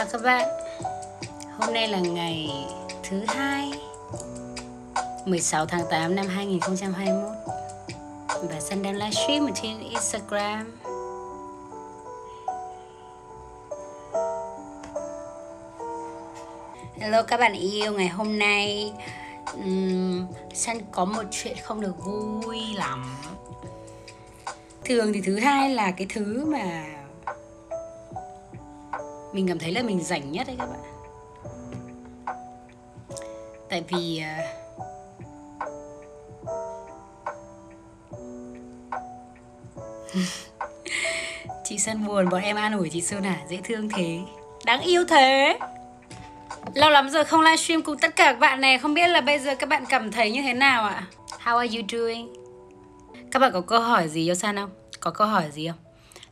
Chào các bạn. Hôm nay là ngày thứ hai 16 tháng 8 năm 2021 Và Sân đang livestream ở trên Instagram. Hello các bạn yêu Ngày hôm nay um, Sân có một chuyện không được vui lắm. Thường thì thứ hai là cái thứ mà mình cảm thấy là mình rảnh nhất đấy các bạn. Tại vì à, chị Sơn buồn, bọn em an ủi chị Sơn à dễ thương thế. Đáng yêu thế. Lâu lắm rồi không livestream cùng tất cả các bạn này, không biết là bây giờ các bạn cảm thấy như thế nào ạ? How are you doing? Các bạn có câu hỏi gì cho San không? Có câu hỏi gì không?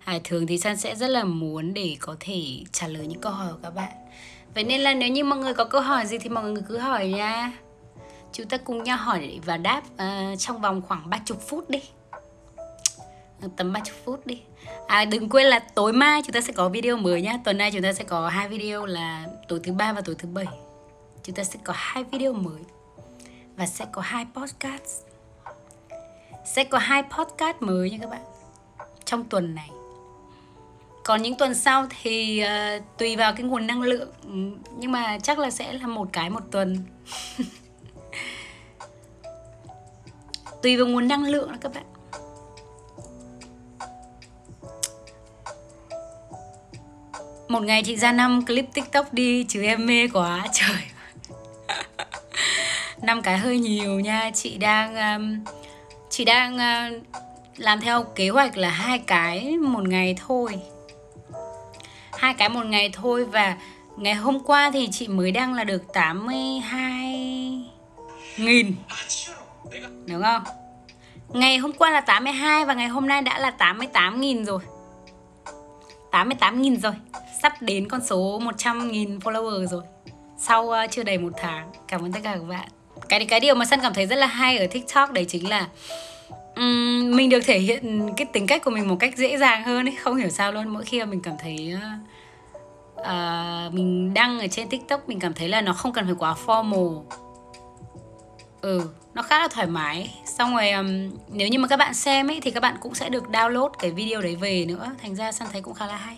À, thường thì San sẽ rất là muốn để có thể trả lời những câu hỏi của các bạn. Vậy nên là nếu như mọi người có câu hỏi gì thì mọi người cứ hỏi nha. Chúng ta cùng nhau hỏi và đáp uh, trong vòng khoảng 30 phút đi. Ờ, tầm 30 phút đi. À đừng quên là tối mai chúng ta sẽ có video mới nhá. Tuần này chúng ta sẽ có hai video là tối thứ ba và tối thứ bảy. Chúng ta sẽ có hai video mới và sẽ có hai podcast. Sẽ có hai podcast mới nha các bạn trong tuần này còn những tuần sau thì uh, tùy vào cái nguồn năng lượng. Ừ, nhưng mà chắc là sẽ là một cái một tuần. Tùy vào nguồn năng lượng đó các bạn. Một ngày chị ra năm clip tiktok đi chứ em mê quá trời. Năm cái hơi nhiều nha. Chị đang um, chị đang uh, làm theo kế hoạch là hai cái một ngày thôi hai cái một ngày thôi và ngày hôm qua thì chị mới đăng là được 82 nghìn. Đúng không? Ngày hôm qua là 82 và ngày hôm nay đã là 88 nghìn rồi. 88 nghìn rồi. Sắp đến con số 100 nghìn follower rồi. Sau uh, chưa đầy một tháng. Cảm ơn tất cả các bạn. Cái cái điều mà sân cảm thấy rất là hay ở tiktok đấy chính là um, mình được thể hiện cái tính cách của mình một cách dễ dàng hơn ấy không hiểu sao luôn. Mỗi khi mà mình cảm thấy uh, mình đăng ở trên tiktok mình cảm thấy là nó không cần phải quá formal. Ừ nó khá là thoải mái. Xong rồi um, nếu như mà các bạn xem ấy thì các bạn cũng sẽ được download cái video đấy về nữa. Thành ra sân thấy cũng khá là hay.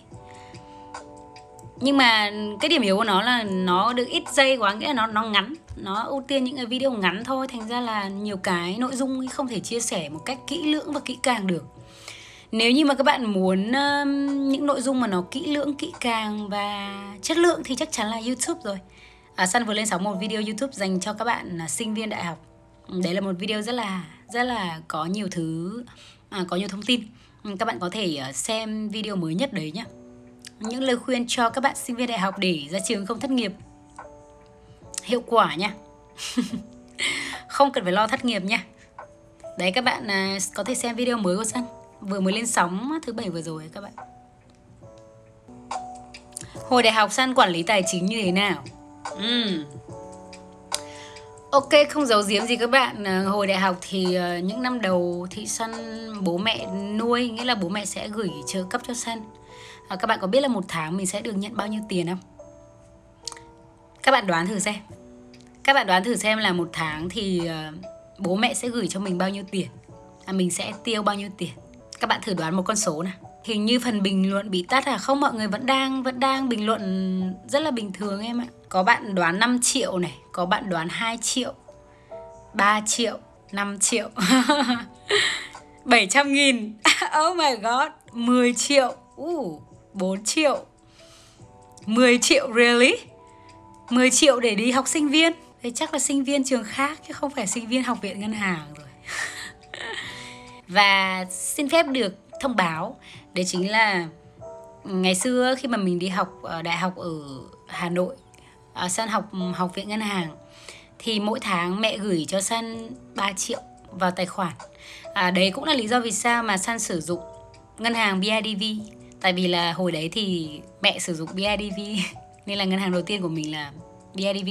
Nhưng mà cái điểm yếu của nó là nó được ít giây quá nghĩa là nó nó ngắn nó ưu tiên những cái video ngắn thôi thành ra là nhiều cái nội dung không thể chia sẻ một cách kỹ lưỡng và kỹ càng được. Nếu như mà các bạn muốn um, những nội dung mà nó kỹ lưỡng kỹ càng và chất lượng thì chắc chắn là youtube rồi. À, Sun vừa lên sóng một video youtube dành cho các bạn là sinh viên đại học. Ừ, đấy là một video rất là rất là có nhiều thứ à, có nhiều thông tin. Ừ, các bạn có thể à, xem video mới nhất đấy nhé những lời khuyên cho các bạn sinh viên đại học để ra trường không thất nghiệp hiệu quả nha. Không cần phải lo thất nghiệp nha. Đấy các bạn à, có thể xem video mới của sân vừa mới lên sóng thứ bảy vừa rồi các bạn. Hồi đại học Sun quản lý tài chính như thế nào? Uhm. Ok, không giấu giếm gì các bạn. À, hồi đại học thì à, những năm đầu thì Sun bố mẹ nuôi Nghĩa là bố mẹ sẽ gửi trợ cấp cho Sun Các bạn có biết là một tháng mình sẽ được nhận bao nhiêu tiền không? Các bạn đoán thử xem. Các bạn đoán thử xem là một tháng thì uh, bố mẹ sẽ gửi cho mình bao nhiêu tiền? À, Mình sẽ tiêu bao nhiêu tiền? Các bạn thử đoán một con số nào. Hình như phần bình luận bị tắt à? Không mọi người vẫn đang vẫn đang bình luận rất là bình thường em ạ. Có bạn đoán 5 triệu này Có bạn đoán 2 triệu 3 triệu 5 triệu 700 nghìn. Oh my god 10 triệu. Uh, 4 triệu. 10 triệu really? 10 triệu để đi học sinh viên. Thì chắc là sinh viên trường khác chứ không phải sinh viên học viện ngân hàng rồi. Và xin phép được thông báo Đấy chính là ngày xưa khi mà mình đi học ở đại học ở Hà Nội à, ở San học học viện ngân hàng thì mỗi tháng mẹ gửi cho San 3 triệu vào tài khoản. À, đấy cũng là lý do vì sao mà San sử dụng ngân hàng BIDV tại vì là hồi đấy thì mẹ sử dụng BIDV nên là ngân hàng đầu tiên của mình là BIDV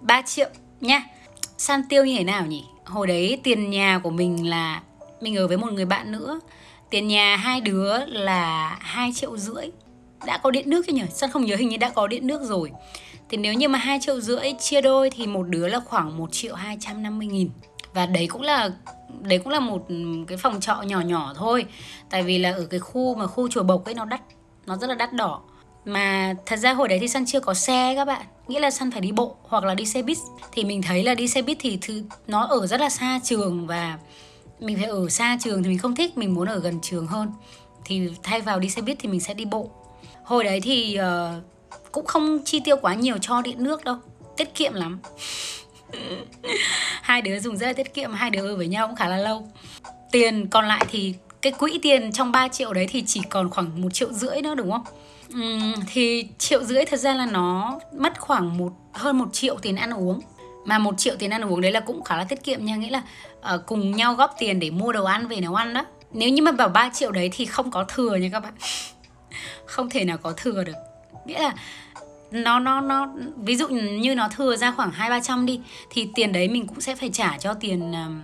3 triệu, nha. San tiêu như thế nào nhỉ? Hồi đấy tiền nhà của mình là, mình ở với một người bạn nữa. Tiền nhà hai đứa là 2 triệu rưỡi. Đã có điện nước chưa nhỉ? San không nhớ, hình như đã có điện nước rồi. Thì nếu như mà hai triệu rưỡi chia đôi thì một đứa là khoảng 1 triệu 250 nghìn. Và đấy cũng là, đấy cũng là một cái phòng trọ nhỏ nhỏ thôi. Tại vì là ở cái khu mà khu chùa Bộc ấy, nó đắt, Nó rất là đắt đỏ mà thật ra hồi đấy thì săn chưa có xe các bạn. Nghĩa là săn phải đi bộ hoặc là đi xe buýt. Thì mình thấy là đi xe buýt thì thứ, nó ở rất là xa trường Và mình phải ở xa trường thì mình không thích Mình muốn ở gần trường hơn. Thì thay vào đi xe buýt thì mình sẽ đi bộ. Hồi đấy thì uh, cũng không chi tiêu quá nhiều cho điện nước đâu. Tiết kiệm lắm. Hai đứa dùng rất là tiết kiệm Hai đứa ở với nhau cũng khá là lâu. Tiền còn lại thì cái quỹ tiền trong 3 triệu đấy thì chỉ còn khoảng một triệu rưỡi nữa đúng không? Uhm, thì triệu rưỡi thật ra là nó mất khoảng một hơn một triệu tiền ăn uống. Mà một triệu tiền ăn uống đấy là cũng khá là tiết kiệm nha nghĩa là uh, cùng nhau góp tiền để mua đồ ăn về nấu ăn đó. Nếu như mà bảo 3 triệu đấy thì không có thừa nha các bạn. Không thể nào có thừa được. Nghĩa là nó nó nó ví dụ như nó thừa ra khoảng hai ba trăm đi thì tiền đấy mình cũng sẽ phải trả cho tiền um,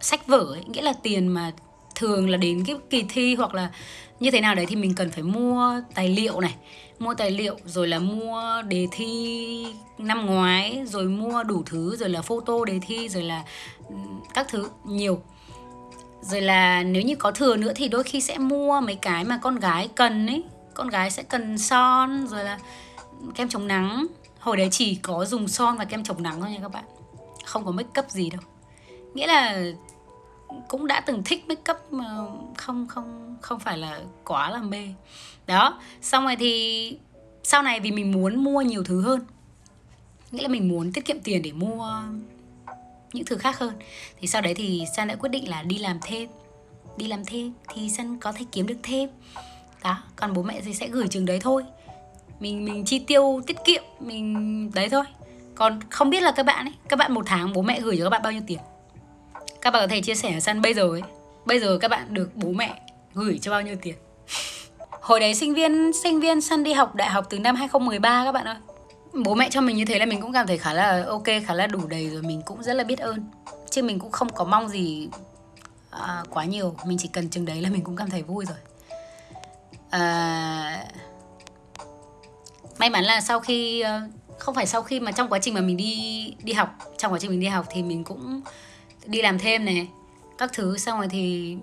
sách vở ấy. Nghĩa là tiền mà thường là đến cái kỳ thi hoặc là như thế nào đấy thì mình cần phải mua tài liệu này, mua tài liệu, rồi là mua đề thi năm ngoái, rồi mua đủ thứ, rồi là photo đề thi, rồi là các thứ, nhiều. Rồi là nếu như có thừa nữa thì đôi khi sẽ mua mấy cái mà con gái cần ấy, con gái sẽ cần son, rồi là kem chống nắng. Hồi đấy chỉ có dùng son và kem chống nắng thôi nha các bạn, không có make up gì đâu. Nghĩa là cũng đã từng thích make up mà không không không phải là quá là mê. Đó, xong rồi thì sau này vì mình muốn mua nhiều thứ hơn, nghĩa là mình muốn tiết kiệm tiền để mua những thứ khác hơn, thì sau đấy thì san đã quyết định là đi làm thêm, đi làm thêm thì san có thể kiếm được thêm. Đó, còn bố mẹ thì sẽ gửi trường đấy thôi. Mình mình chi tiêu tiết kiệm mình, đấy thôi. Còn không biết là các bạn ấy, các bạn một tháng bố mẹ gửi cho các bạn bao nhiêu tiền? Các bạn có thể chia sẻ ở sân bây giờ ấy. Bây giờ các bạn được bố mẹ gửi cho bao nhiêu tiền? Hồi đấy sinh viên sinh viên sân đi học đại học từ năm 2013 các bạn ơi. Bố mẹ cho mình như thế là mình cũng cảm thấy khá là ok khá là đủ đầy rồi mình cũng rất là biết ơn. Chứ mình cũng không có mong gì à, quá nhiều. Mình chỉ cần chừng đấy là mình cũng cảm thấy vui rồi. À, may mắn là sau khi ờ, không phải sau khi mà trong quá trình mà mình đi đi học trong quá trình mình đi học thì mình cũng đi làm thêm này các thứ. Xong rồi thì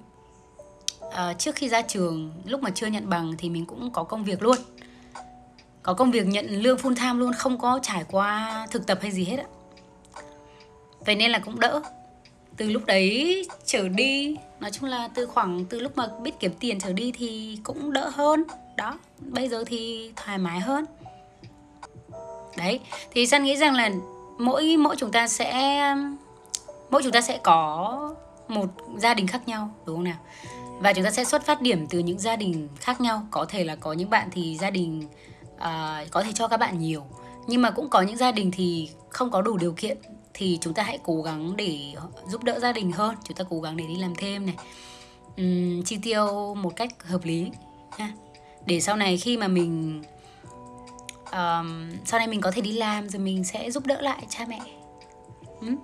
uh, trước khi ra trường lúc mà chưa nhận bằng thì mình cũng có công việc luôn. Có công việc nhận lương full time luôn không có trải qua thực tập hay gì hết ạ. Vậy nên là cũng đỡ. Từ lúc đấy trở đi nói chung là từ khoảng từ lúc mà biết kiếm tiền trở đi thì cũng đỡ hơn. Đó bây giờ thì thoải mái hơn. Đấy thì san nghĩ rằng là mỗi mỗi chúng ta sẽ mỗi chúng ta sẽ có một gia đình khác nhau đúng không nào? Và chúng ta sẽ xuất phát điểm từ những gia đình khác nhau. Có thể là có những bạn thì gia đình uh, có thể cho các bạn nhiều. Nhưng mà cũng có những gia đình thì không có đủ điều kiện thì chúng ta hãy cố gắng để giúp đỡ gia đình hơn. Chúng ta cố gắng để đi làm thêm này. Um, chi tiêu một cách hợp lý ha để sau này khi mà mình um, sau này mình có thể đi làm rồi mình sẽ giúp đỡ lại cha mẹ. Um?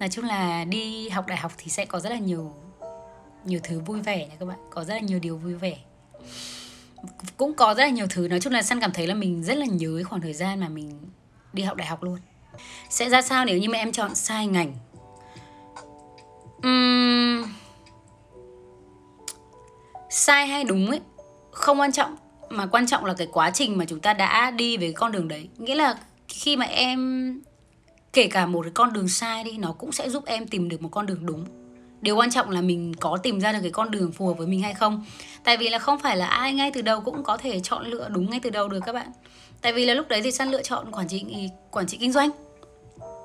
Nói chung là đi học đại học thì sẽ có rất là nhiều nhiều thứ vui vẻ nha các bạn. Có rất là nhiều điều vui vẻ. Cũng có rất là nhiều thứ. Nói chung là săn cảm thấy là mình rất là nhớ khoảng thời gian mà mình đi học đại học luôn. Sẽ ra sao nếu như mà em chọn sai ngành? Uhm, sai hay đúng ấy không quan trọng. Mà quan trọng là cái quá trình mà chúng ta đã đi về con đường đấy. Nghĩa là khi mà em kể cả một cái con đường sai đi, nó cũng sẽ giúp em tìm được một con đường đúng. Điều quan trọng là mình có tìm ra được cái con đường phù hợp với mình hay không. Tại vì là không phải là ai ngay từ đầu cũng có thể chọn lựa đúng ngay từ đầu được các bạn. Tại vì là lúc đấy thì săn lựa chọn quản trị quản trị kinh doanh.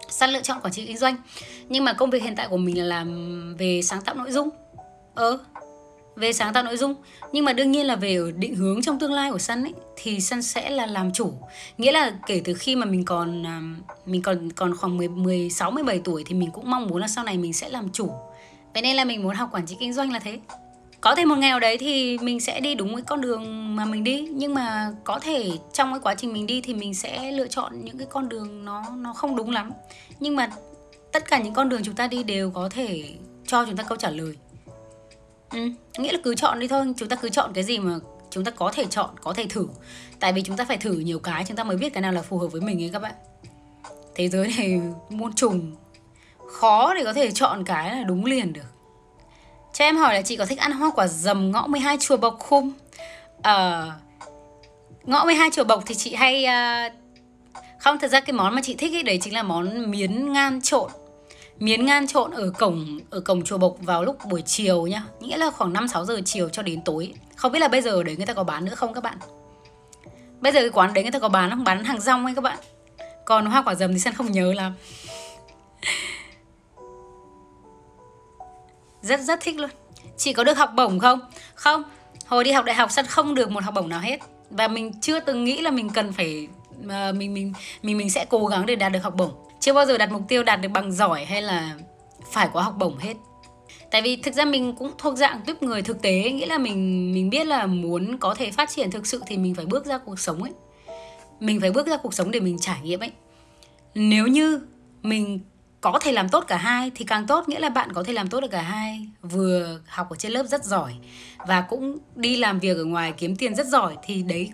Săn lựa chọn quản trị kinh doanh. Nhưng mà công việc hiện tại của mình là làm về sáng tạo nội dung. Ờ về sáng tạo nội dung. Nhưng mà đương nhiên là về ở định hướng trong tương lai của Sun ấy, thì Sun sẽ là làm chủ. Nghĩa là kể từ khi mà mình còn à, mình còn còn khoảng 10 16 17 tuổi thì mình cũng mong muốn là sau này mình sẽ làm chủ. Vậy nên là mình muốn học quản trị kinh doanh là thế. Có thể một ngày nào đấy thì mình sẽ đi đúng cái con đường mà mình đi, nhưng mà có thể trong cái quá trình mình đi thì mình sẽ lựa chọn những cái con đường nó nó không đúng lắm. Nhưng mà tất cả những con đường chúng ta đi đều có thể cho chúng ta câu trả lời ừ, nghĩa là cứ chọn đi thôi. Chúng ta cứ chọn cái gì mà chúng ta có thể chọn có thể thử. Tại vì chúng ta phải thử nhiều cái chúng ta mới biết cái nào là phù hợp với mình ấy các bạn. Thế giới này muôn trùng. Khó để có thể chọn cái là đúng liền được. Cho em hỏi là chị có thích ăn hoa quả dầm ngõ 12 chùa bộc không? Ờ ngõ 12 chùa bộc thì chị hay uh, không thật ra cái món mà chị thích ấy đấy chính là món miến ngan trộn miến ngan trộn ở cổng ở cổng chùa Bộc vào lúc buổi chiều nhá. Nghĩa là khoảng 5 6 giờ chiều cho đến tối. Không biết là bây giờ ở đấy người ta có bán nữa không các bạn? Bây giờ cái quán đấy người ta có bán không? Bán hàng rong ấy các bạn. Còn hoa quả dầm thì sân không nhớ lắm. Rất rất thích luôn. Chị có được học bổng không? Không. Hồi đi học đại học sân không được một học bổng nào hết. Và mình chưa từng nghĩ là mình cần phải ờ, mình mình mình mình sẽ cố gắng để đạt được học bổng chưa bao giờ đặt mục tiêu đạt được bằng giỏi hay là phải có học bổng hết. Tại vì thực ra mình cũng thuộc dạng tiếp người thực tế, nghĩa là mình mình biết là muốn có thể phát triển thực sự thì mình phải bước ra cuộc sống ấy. Mình phải bước ra cuộc sống để mình trải nghiệm ấy. Nếu như mình có thể làm tốt cả hai thì càng tốt, nghĩa là bạn có thể làm tốt được cả hai. Vừa học ở trên lớp rất giỏi và cũng đi làm việc ở ngoài kiếm tiền rất giỏi thì đấy,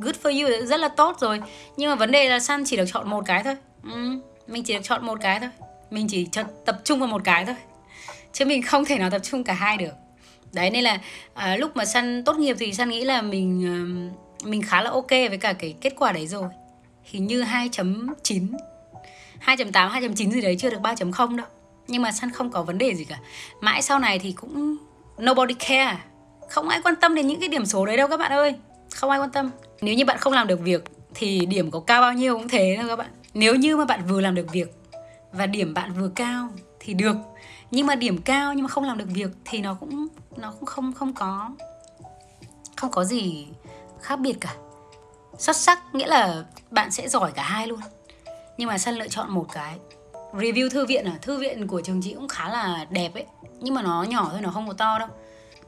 good for you, rất là tốt rồi. Nhưng mà vấn đề là san chỉ được chọn một cái thôi. Ừ mình chỉ được chọn một cái thôi. Mình chỉ tập trung vào một cái thôi. Chứ mình không thể nào tập trung cả hai được. Đấy nên là à, lúc mà săn tốt nghiệp thì săn nghĩ là mình à, mình khá là ok với cả cái kết quả đấy rồi. Hình như 2.9 2.8 2.9 gì đấy chưa được 3.0 đâu. Nhưng mà săn không có vấn đề gì cả. Mãi sau này thì cũng nobody care. Không ai quan tâm đến những cái điểm số đấy đâu các bạn ơi. Không ai quan tâm. Nếu như bạn không làm được việc thì điểm có cao bao nhiêu cũng thế thôi các bạn nếu như mà bạn vừa làm được việc và điểm bạn vừa cao thì được. Nhưng mà điểm cao nhưng mà không làm được việc thì nó cũng nó cũng không không có không có gì khác biệt cả. Xuất sắc nghĩa là bạn sẽ giỏi cả hai luôn. Nhưng mà sân lựa chọn một cái. Review thư viện à? Thư viện của trường chị cũng khá là đẹp ấy. Nhưng mà nó nhỏ thôi, nó không có to đâu.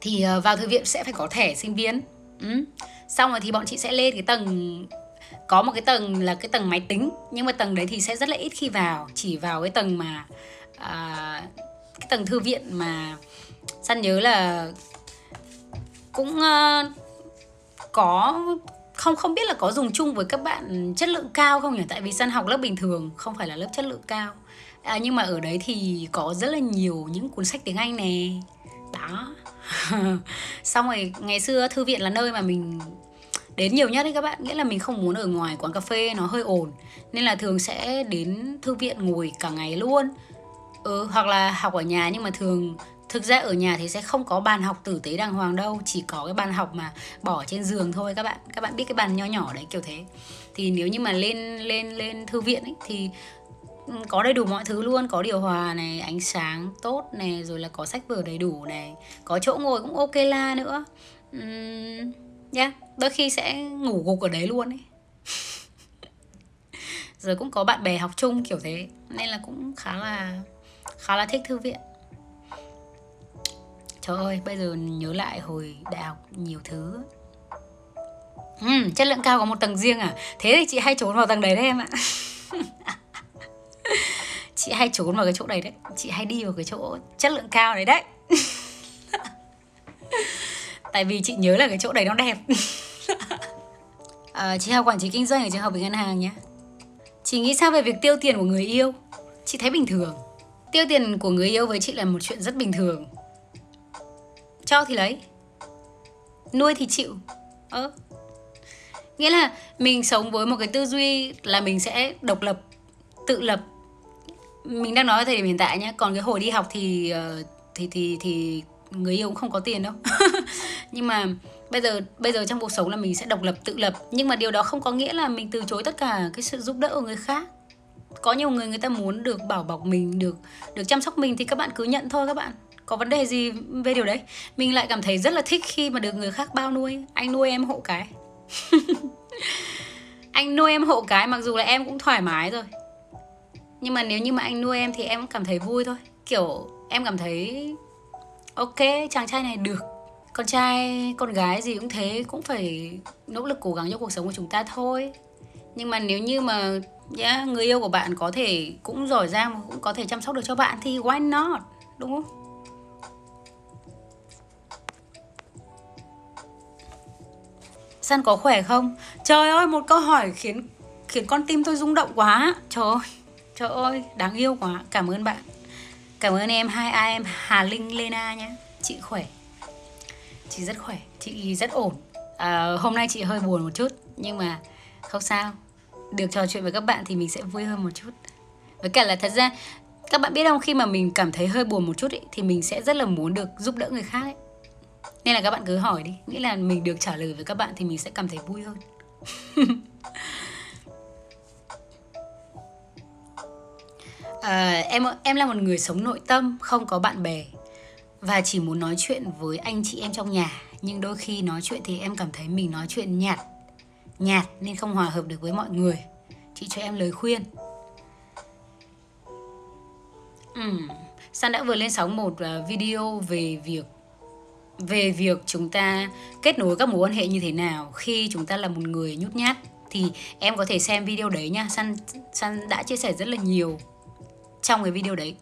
Thì ờ, vào thư viện sẽ phải có thẻ sinh viên. Ừ. xong rồi thì bọn chị sẽ lên cái tầng có một cái tầng là cái tầng máy tính nhưng mà tầng đấy thì sẽ rất là ít khi vào chỉ vào cái tầng mà à, cái tầng thư viện mà săn nhớ là cũng uh, có không không biết là có dùng chung với các bạn chất lượng cao không nhỉ? Tại vì săn học lớp bình thường không phải là lớp chất lượng cao. À, nhưng mà ở đấy thì có rất là nhiều những cuốn sách tiếng anh nè. Đó. Xong rồi ngày xưa thư viện là nơi mà mình đến nhiều nhất đấy các bạn. Nghĩa là mình không muốn ở ngoài quán cà phê nó hơi ồn. Nên là thường sẽ đến thư viện ngồi cả ngày luôn. Ừ, hoặc là học ở nhà nhưng mà thường thực ra ở nhà thì sẽ không có bàn học tử tế đàng hoàng đâu. Chỉ có cái bàn học mà bỏ trên giường thôi các bạn. Các bạn biết cái bàn nho nhỏ đấy kiểu thế. Thì nếu như mà lên lên lên thư viện ấy thì ừ, có đầy đủ mọi thứ luôn. Có điều hòa này ánh sáng tốt này rồi là có sách vở đầy đủ này. Có chỗ ngồi cũng ok la nữa. Uhm, yeah, đôi khi sẽ ngủ gục ở đấy luôn ấy. Rồi cũng có bạn bè học chung kiểu thế nên là cũng khá là khá là thích thư viện. Trời ơi bây giờ nhớ lại hồi đại học nhiều thứ. Uhm, chất lượng cao có một tầng riêng à? Thế thì chị hay trốn vào tầng đấy đấy em ạ. Chị hay trốn vào cái chỗ đấy đấy. Chị hay đi vào cái chỗ chất lượng cao đấy đấy. Tại vì chị nhớ là cái chỗ đấy nó đẹp à, chị học quản trị kinh doanh ở trường học về ngân hàng nhé. Chị nghĩ sao về việc tiêu tiền của người yêu? Chị thấy bình thường. Tiêu tiền của người yêu với chị là một chuyện rất bình thường. Cho thì lấy. Nuôi thì chịu. Ơ. Nghĩa là mình sống với một cái tư duy là mình sẽ độc lập tự lập. Mình đang nói ở thời điểm hiện tại nhé còn cái hồi đi học thì ờ, thì thì thì người yêu cũng không có tiền đâu. Nhưng mà bây giờ bây giờ trong cuộc sống là mình sẽ độc lập, tự lập. Nhưng mà điều đó không có nghĩa là mình từ chối tất cả cái sự giúp đỡ của người khác. Có nhiều người người ta muốn được bảo bọc mình, được được chăm sóc mình thì các bạn cứ nhận thôi các bạn. Có vấn đề gì về điều đấy? Mình lại cảm thấy rất là thích khi mà được người khác bao nuôi. Anh nuôi em hộ cái. Anh nuôi em hộ cái, mặc dù là em cũng thoải mái rồi. Nhưng mà nếu như mà anh nuôi em thì em cũng cảm thấy vui thôi. Kiểu, em cảm thấy ok, chàng trai này được con trai con gái gì cũng thế cũng phải nỗ lực cố gắng cho cuộc sống của chúng ta thôi nhưng mà nếu như mà yeah, người yêu của bạn có thể cũng giỏi giang cũng có thể chăm sóc được cho bạn thì why not đúng không San có khỏe không? Trời ơi, một câu hỏi khiến khiến con tim tôi rung động quá. Trời ơi, trời ơi, đáng yêu quá. Cảm ơn bạn. Cảm ơn em hai ai em Hà Linh Lena nhé. Chị khỏe. Chị rất khỏe, chị rất ổn. À, hôm nay chị hơi buồn một chút nhưng mà không sao. Được trò chuyện với các bạn thì mình sẽ vui hơn một chút. Với cả là thật ra các bạn biết không khi mà mình cảm thấy hơi buồn một chút ý, thì mình sẽ rất là muốn được giúp đỡ người khác ấy. Nên là các bạn cứ hỏi đi nghĩ là mình được trả lời với các bạn thì mình sẽ cảm thấy vui hơn à, Em em là một người sống nội tâm Không có bạn bè và chỉ muốn nói chuyện với anh chị em trong nhà, Nhưng đôi khi nói chuyện thì em cảm thấy mình nói chuyện nhạt Nhạt nên không hòa hợp được với mọi người. Chị cho em lời khuyên. Ừ. San đã vừa lên sóng một ờ, video về việc về việc chúng ta kết nối các mối quan hệ như thế nào khi chúng ta là một người nhút nhát. Thì em có thể xem video đấy nha. San San đã chia sẻ rất là nhiều trong cái video đấy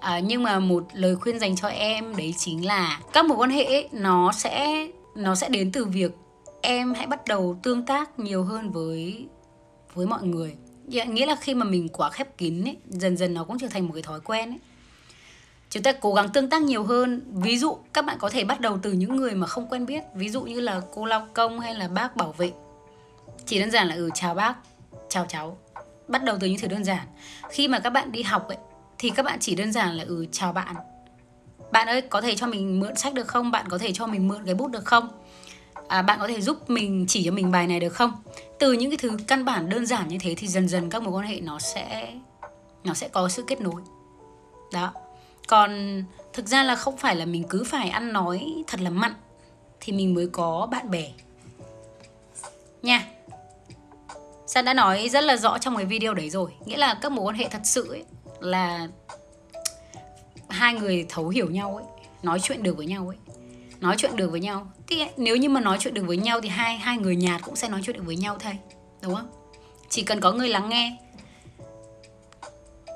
à, nhưng mà một lời khuyên dành cho em đấy chính là các mối quan hệ ấy, nó sẽ nó sẽ đến từ việc em hãy bắt đầu tương tác nhiều hơn với với mọi người. Dạ, nghĩa là khi mà mình quá khép kín ấy dần dần nó cũng trở thành một cái thói quen ấy. Chúng ta cố gắng tương tác nhiều hơn. Ví dụ các bạn có thể bắt đầu từ những người mà không quen biết. Ví dụ như là cô lao công hay là bác bảo vệ. Chỉ đơn giản là ừ chào bác chào cháu. Bắt đầu từ những thứ đơn giản. Khi mà các bạn đi học ấy thì các bạn chỉ đơn giản là ừ chào bạn. Bạn ơi có thể cho mình mượn sách được không? Bạn có thể cho mình mượn cái bút được không? À, bạn có thể giúp mình chỉ cho mình bài này được không? Từ những cái thứ căn bản đơn giản như thế thì dần dần các mối quan hệ nó sẽ nó sẽ có sự kết nối. Đó. Còn thực ra là không phải là mình cứ phải ăn nói thật là mặn thì mình mới có bạn bè. Nha. San đã nói rất là rõ trong cái video đấy rồi. Nghĩa là các mối quan hệ thật sự ấy là Hai người thấu hiểu nhau ấy, Nói chuyện được với nhau ấy. Nói chuyện được với nhau. Thì Nếu như mà nói chuyện được với nhau Thì hai hai người nhạt cũng sẽ nói chuyện được với nhau thôi, Đúng không? Chỉ cần có người lắng nghe.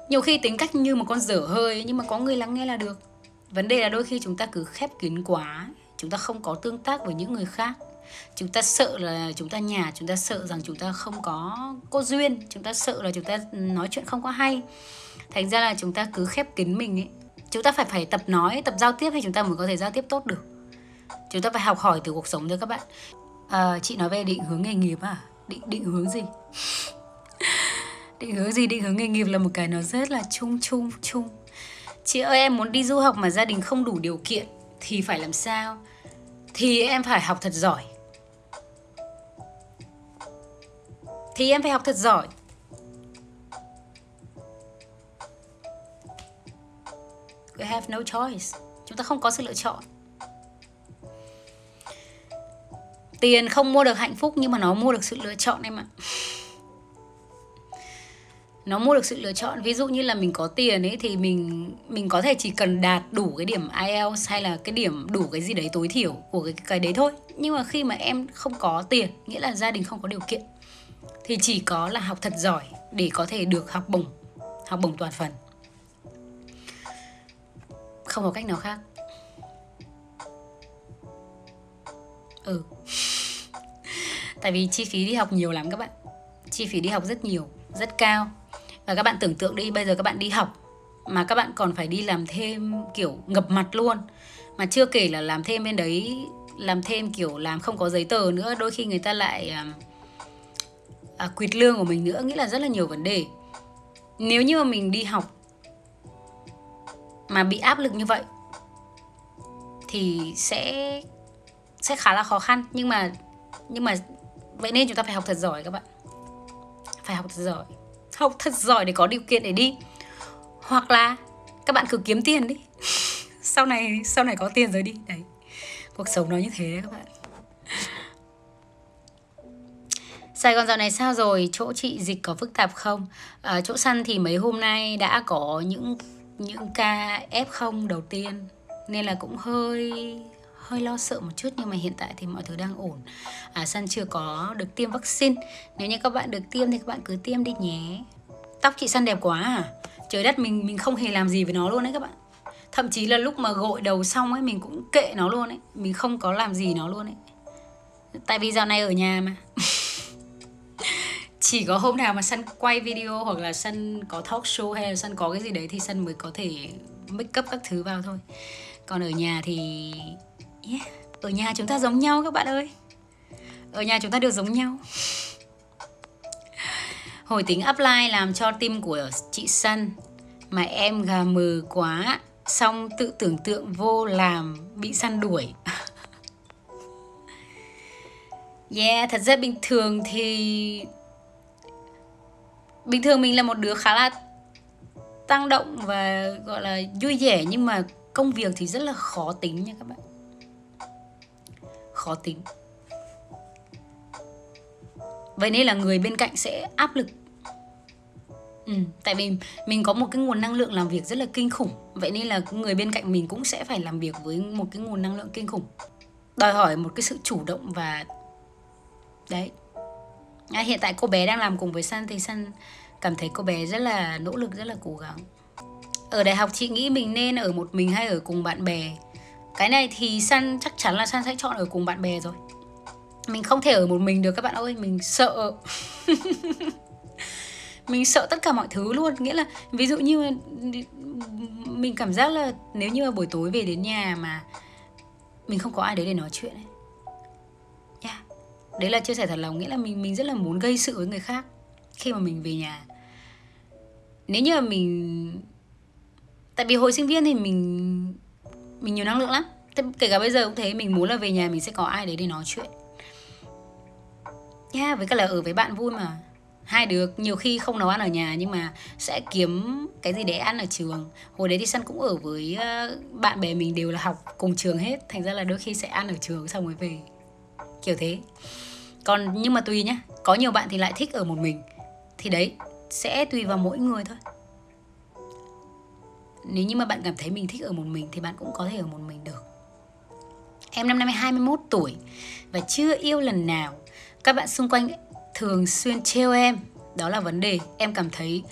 Nhiều khi tính cách như một con dở hơi, nhưng mà có người lắng nghe là được. Vấn đề là đôi khi chúng ta cứ khép kín quá, chúng ta không có tương tác với những người khác. Chúng ta sợ là chúng ta nhà chúng ta sợ rằng chúng ta không có cô duyên. Chúng ta sợ là chúng ta ừ, nói chuyện không có hay thành ra là chúng ta cứ khép kín mình ấy. Chúng ta phải phải tập nói tập giao tiếp thì chúng ta mới có thể giao tiếp tốt được. Chúng ta phải học hỏi từ cuộc sống thôi các bạn. À, chị nói về định hướng nghề nghiệp à? Định định hướng gì? Định hướng gì? Định hướng nghề nghiệp là một cái nó rất là chung chung chung. Chị ơi em muốn đi du học mà gia đình không đủ điều kiện thì phải làm sao? Thì em phải học thật giỏi. Thì em phải học thật giỏi. We have no choice. Chúng ta không có sự lựa chọn. Tiền không mua được hạnh phúc, nhưng mà nó mua được sự lựa chọn em ạ. Nó mua được sự lựa chọn. Ví dụ như là mình có tiền ấy, thì mình mình có thể chỉ cần đạt đủ cái điểm IELTS hay là cái điểm đủ cái gì đấy tối thiểu của cái cái đấy thôi. Nhưng mà khi mà em không có tiền, nghĩa là gia đình không có điều kiện, thì chỉ có là học thật giỏi để có thể được học bổng học bổng toàn phần không có cách nào khác. Ừ. Tại vì chi phí đi học nhiều lắm các bạn. Chi phí đi học rất nhiều rất cao. Và các bạn tưởng tượng đi bây giờ các bạn đi học mà các bạn còn phải đi làm thêm kiểu ngập mặt luôn. Mà chưa kể là làm thêm bên đấy làm thêm kiểu làm không có giấy tờ nữa đôi khi người ta lại à, à, quyệt lương của mình nữa nghĩ là rất là nhiều vấn đề. Nếu như mà mình đi học mà bị áp lực như vậy thì sẽ sẽ khá là khó khăn. Nhưng mà nhưng mà vậy nên chúng ta phải học thật giỏi các bạn. Phải học thật giỏi. Học thật giỏi để có điều kiện để đi. Hoặc là các bạn cứ kiếm tiền đi. Sau này sau này có tiền rồi đi. Đấy. Cuộc sống nó như thế đấy các bạn. Sài Gòn dạo này sao rồi? Chỗ chị dịch có phức tạp không? À, chỗ săn thì mấy hôm nay đã có những những ca F0 đầu tiên. Nên là cũng hơi hơi lo sợ một chút nhưng mà hiện tại thì mọi thứ đang ổn. À, San chưa có được tiêm vaccine. Nếu như các bạn được tiêm thì các bạn cứ tiêm đi nhé. Tóc chị San đẹp quá à. Trời đất mình mình không hề làm gì với nó luôn đấy các bạn. Thậm chí là lúc mà gội đầu xong ấy Mình cũng kệ nó luôn ấy. Mình không có làm gì nó luôn ấy. Tại vì dạo này ở nhà mà. chỉ có hôm nào mà sân quay video hoặc là sân có talk show hay là sân có cái gì đấy thì sân mới có thể make up các thứ vào thôi. Còn ở nhà thì yeah, ở nhà chúng ta giống nhau các bạn ơi. Ở nhà chúng ta đều giống nhau. Hồi tính apply làm cho team của chị Sân mà em gà mờ quá xong tự tưởng tượng vô làm bị săn đuổi. Yeah thật ra bình thường thì bình thường mình là một đứa khá là tăng động và gọi là vui vẻ nhưng mà công việc thì rất là khó tính nha các bạn. Khó tính. Vậy nên là người bên cạnh sẽ áp lực. Ừ, tại vì mình có một cái nguồn năng lượng làm việc rất là kinh khủng. Vậy nên là người bên cạnh mình cũng sẽ phải làm việc với một cái nguồn năng lượng kinh khủng. Đòi hỏi một cái sự chủ động và đấy à, hiện tại cô bé đang làm cùng với Sun thì Sun cảm thấy cô bé rất là nỗ lực rất là cố gắng. Ở đại học chị nghĩ mình nên ở một mình hay ở cùng bạn bè? Cái này thì Sun chắc chắn là Sun sẽ chọn ở cùng bạn bè rồi. Mình không thể ở một mình được các bạn ơi mình sợ. Mình sợ tất cả mọi thứ luôn. Nghĩa là ví dụ như mình cảm giác là nếu như mà buổi tối về đến nhà mà mình không có ai đấy để nói chuyện ấy đấy là chia sẻ thật lòng, nghĩa là mình mình rất là muốn gây sự với người khác khi mà mình về nhà. Nếu như mà mình, tại vì hồi sinh viên thì mình mình nhiều năng lượng lắm. Kể cả bây giờ cũng thế, mình muốn là về nhà mình sẽ có ai đấy để nói chuyện. Yeah với cả là ở với bạn vui mà. Hai đứa nhiều khi không nấu ăn ở nhà nhưng mà sẽ kiếm cái gì để ăn ở trường. Hồi đấy thì săn cũng ở với ờ, bạn bè mình đều là học cùng trường hết. Thành ra là đôi khi sẽ ăn ở trường xong rồi về kiểu thế. Còn nhưng mà tùy nhá, có nhiều bạn thì lại thích ở một mình. Thì đấy, sẽ tùy vào mỗi người thôi. Nếu như mà bạn cảm thấy mình thích ở một mình thì bạn cũng có thể ở một mình được. Em năm nay 21 tuổi và chưa yêu lần nào. Các bạn xung quanh thường xuyên trêu em. Đó là vấn đề. Em cảm thấy,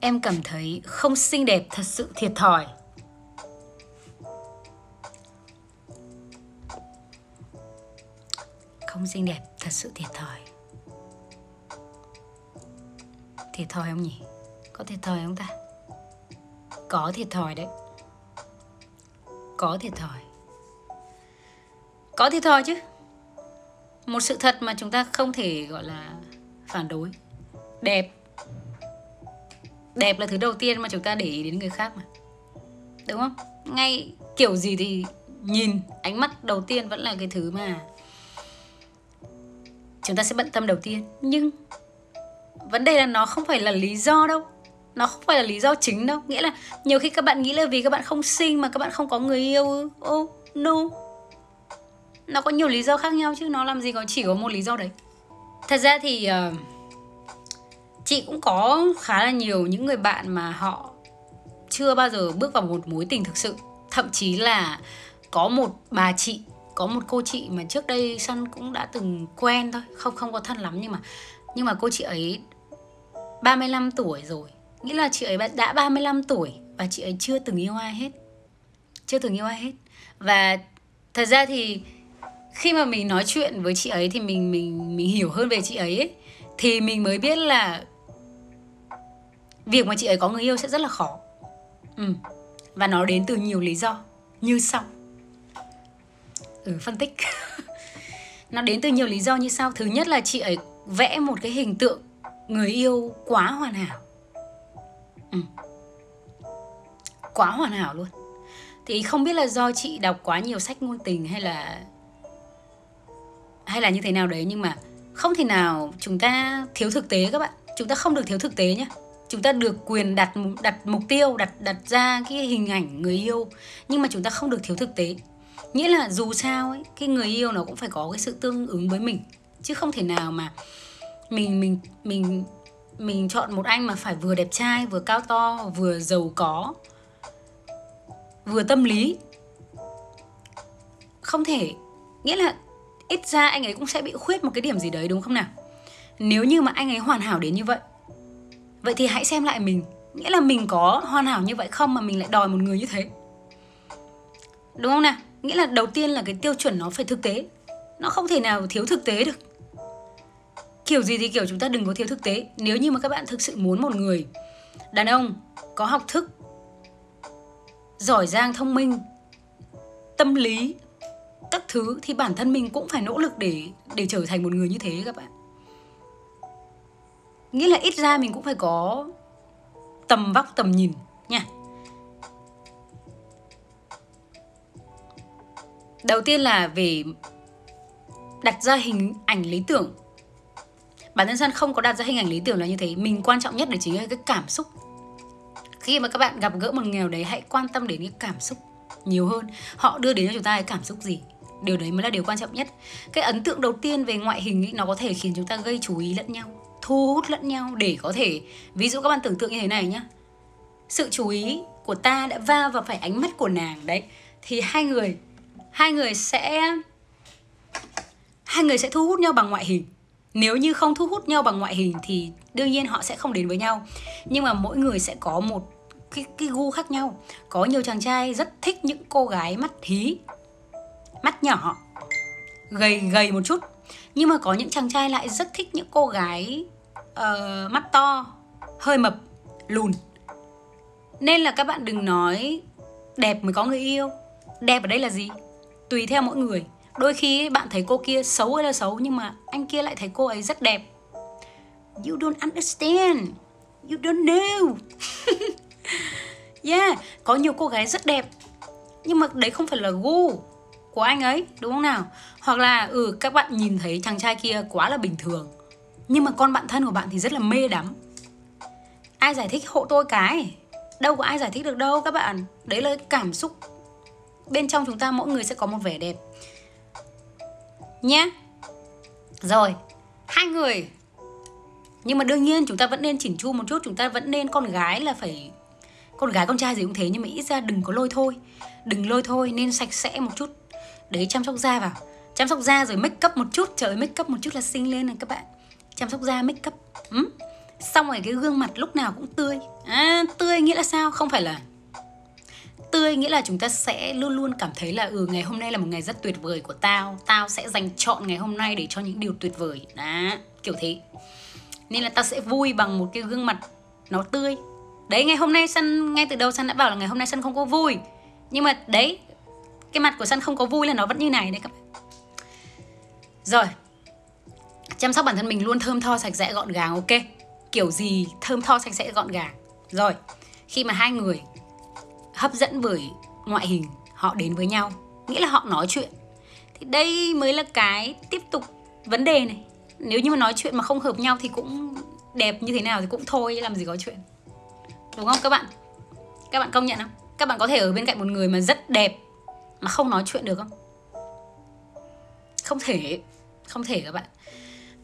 em cảm thấy không xinh đẹp thật sự, thiệt thòi. Không xinh đẹp, thật sự thiệt thòi. Thiệt thòi không nhỉ? Có thiệt thòi không ta? Có thiệt thòi đấy. Có thiệt thòi. Có thiệt thòi chứ. Một sự thật mà chúng ta không thể, gọi là, phản đối. Đẹp. Đẹp là thứ đầu tiên mà chúng ta để ý đến người khác mà. Đúng không? Ngay kiểu gì thì nhìn, ánh mắt đầu tiên vẫn là cái thứ mà chúng ta sẽ bận tâm đầu tiên. Nhưng vấn đề là nó không phải là lý do đâu. Nó không phải là lý do chính đâu. Nghĩa là nhiều khi các bạn nghĩ là vì các bạn không sinh mà các bạn không có người yêu. Oh, no. Nó có nhiều lý do khác nhau chứ. Nó làm gì có chỉ có một lý do đấy. Thật ra thì uh, chị cũng có khá là nhiều những người bạn mà họ chưa bao giờ bước vào một mối tình thực sự. Thậm chí là có một bà chị có một cô chị mà trước đây sun cũng đã từng quen thôi không không có thân lắm nhưng mà nhưng mà cô chị ấy 35 tuổi rồi. Nghĩa là chị ấy đã 35 tuổi và chị ấy chưa từng yêu ai hết. Chưa từng yêu ai hết. Và thật ra thì khi mà mình nói chuyện với chị ấy thì mình mình mình hiểu hơn về chị ấy, ấy thì mình mới biết là việc mà chị ấy có người yêu sẽ rất là khó. Ừ. và nó đến từ nhiều lý do. Như sau ừ phân tích. Nó đến từ nhiều lý do như sau. Thứ nhất là chị ấy vẽ một cái hình tượng người yêu quá hoàn hảo. Ừ. quá hoàn hảo luôn. Thì không biết là do chị đọc quá nhiều sách ngôn tình hay là hay là như thế nào đấy, nhưng mà không thể nào chúng ta thiếu thực tế các bạn. Chúng ta không được thiếu thực tế nhé chúng ta được quyền đặt đặt mục tiêu, đặt đặt ra cái hình ảnh người yêu, nhưng mà chúng ta không được thiếu thực tế nghĩa là dù sao ấy, cái người yêu nó cũng phải có cái sự tương ứng với mình. Chứ không thể nào mà mình mình mình mình chọn một anh mà phải vừa đẹp trai, vừa cao to, vừa giàu có, vừa tâm lý. Không thể. Nghĩa là ít ra anh ấy cũng sẽ bị khuyết một cái điểm gì đấy, đúng không nào? Nếu như mà anh ấy hoàn hảo đến như vậy vậy thì hãy xem lại mình. Nghĩa là mình có hoàn hảo như vậy không mà mình lại đòi một người như thế? Đúng không nào? Nghĩa là đầu tiên là cái tiêu chuẩn nó phải thực tế. Nó không thể nào thiếu thực tế được. Kiểu gì thì kiểu chúng ta đừng có thiếu thực tế. Nếu như mà các bạn thực sự muốn một người, đàn ông có học thức, giỏi giang, thông minh, tâm lý, các thứ, thì bản thân mình cũng phải nỗ lực để để trở thành một người như thế các bạn. Nghĩa là ít ra mình cũng phải có tầm vóc, tầm nhìn nha. Đầu tiên là về đặt ra hình ảnh lý tưởng. Bản thân san không có đặt ra hình ảnh lý tưởng là như thế. Mình quan trọng nhất để chính là cái cảm xúc. Khi mà các bạn gặp gỡ một nghèo đấy hãy quan tâm đến cái cảm xúc nhiều hơn. Họ đưa đến cho chúng ta cái cảm xúc gì? Điều đấy mới là điều quan trọng nhất. Cái ấn tượng đầu tiên về ngoại hình ấy, nó có thể khiến chúng ta gây chú ý lẫn nhau thu hút lẫn nhau để có thể ví dụ các bạn tưởng tượng như thế này nhá. Sự chú ý của ta đã va vào phải ánh mắt của nàng đấy thì hai người hai người sẽ hai người sẽ thu hút nhau bằng ngoại hình. Nếu như không thu hút nhau bằng ngoại hình thì đương nhiên họ sẽ không đến với nhau. Nhưng mà mỗi người sẽ có một cái cái gu khác nhau. Có nhiều chàng trai rất thích những cô gái mắt hí mắt nhỏ gầy gầy một chút. Nhưng mà có những chàng trai lại rất thích những cô gái uh, mắt to hơi mập lùn. Nên là các bạn đừng nói đẹp mới có người yêu. Đẹp ở đây là gì? Tùy theo mỗi người. Đôi khi bạn thấy cô kia xấu hay là xấu nhưng mà anh kia lại thấy cô ấy rất đẹp. You don't understand. You don't know. Yeah, có nhiều cô gái rất đẹp. Nhưng mà đấy không phải là gu của anh ấy, đúng không nào? Hoặc là ừ các bạn nhìn thấy chàng trai kia quá là bình thường, nhưng mà con bạn thân của bạn thì rất là mê đắm. Ai giải thích hộ tôi cái? Đâu có ai giải thích được đâu các bạn. Đấy là cảm xúc bên trong chúng ta mỗi người sẽ có một vẻ đẹp. Nhé rồi hai người. Nhưng mà đương nhiên chúng ta vẫn nên chỉnh chu một chút chúng ta vẫn nên con gái là phải con gái con trai gì cũng thế nhưng mà ít ra đừng có lôi thôi. Đừng lôi thôi nên sạch sẽ một chút. Đấy chăm sóc da vào. Chăm sóc da rồi make up một chút. Trời make up một chút là xinh lên này các bạn. Chăm sóc da make up. Ừ? xong rồi cái gương mặt lúc nào cũng tươi. À, tươi nghĩa là sao? Không phải là tươi nghĩa là chúng ta sẽ luôn luôn cảm thấy là ừ ngày hôm nay là một ngày rất tuyệt vời của tao. Tao sẽ dành chọn ngày hôm nay để cho những điều tuyệt vời. Đó, kiểu thế. Nên là tao sẽ vui bằng một cái gương mặt nó tươi. Đấy, ngày hôm nay sân ngay từ đầu sân đã bảo là ngày hôm nay sân không có vui. Nhưng mà đấy, cái mặt của sân không có vui là nó vẫn như này đấy các bạn. Rồi, chăm sóc bản thân mình luôn thơm tho sạch sẽ gọn gàng, ok? Kiểu gì thơm tho sạch sẽ gọn gàng. Rồi, khi mà hai người hấp dẫn bởi ngoại hình họ đến với nhau nghĩa là họ nói chuyện. Thì đây mới là cái tiếp tục vấn đề này. Nếu như mà nói chuyện mà không hợp nhau thì cũng đẹp như thế nào thì cũng thôi làm gì có chuyện. Đúng không các bạn? Các bạn công nhận không? Các bạn có thể ở bên cạnh một người mà rất đẹp mà không nói chuyện được không? Không thể không thể các bạn.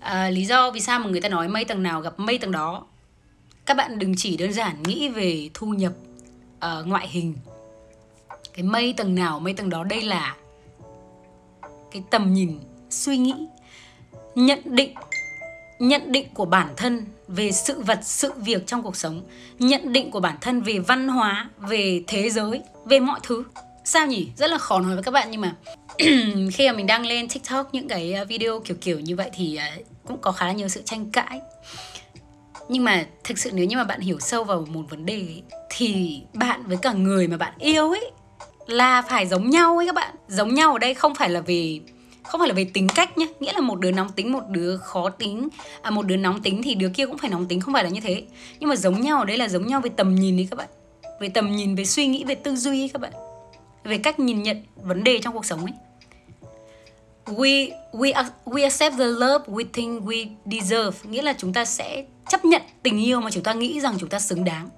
À, lý do vì sao mà người ta nói mây tầng nào gặp mây tầng đó. Các bạn đừng chỉ đơn giản nghĩ về thu nhập uh, ngoại hình. Cái mây tầng nào mây tầng đó đây là cái tầm nhìn suy nghĩ nhận định nhận định của bản thân về sự vật sự việc trong cuộc sống nhận định của bản thân về văn hóa về thế giới về mọi thứ. Sao nhỉ? Rất là khó nói với các bạn nhưng mà khi mà mình đăng lên tiktok những cái ờ, video kiểu kiểu như vậy thì ờ, cũng có khá là nhiều sự tranh cãi nhưng mà thực sự nếu như mà bạn hiểu sâu vào một vấn đề ấy, thì bạn với cả người mà bạn yêu ấy là phải giống nhau ấy các bạn. Giống nhau ở đây không phải là về không phải là về tính cách nhé nghĩa là một đứa nóng tính một đứa khó tính. À một đứa nóng tính thì đứa kia cũng phải nóng tính không phải là như thế. Nhưng mà giống nhau ở đây là giống nhau về tầm nhìn ấy các bạn. Về tầm nhìn về suy nghĩ về tư duy ấy các bạn. Về cách nhìn nhận vấn đề trong cuộc sống ấy. We we we accept the love we think we deserve. Nghĩa là chúng ta sẽ chấp nhận tình yêu mà chúng ta nghĩ rằng chúng ta xứng đáng.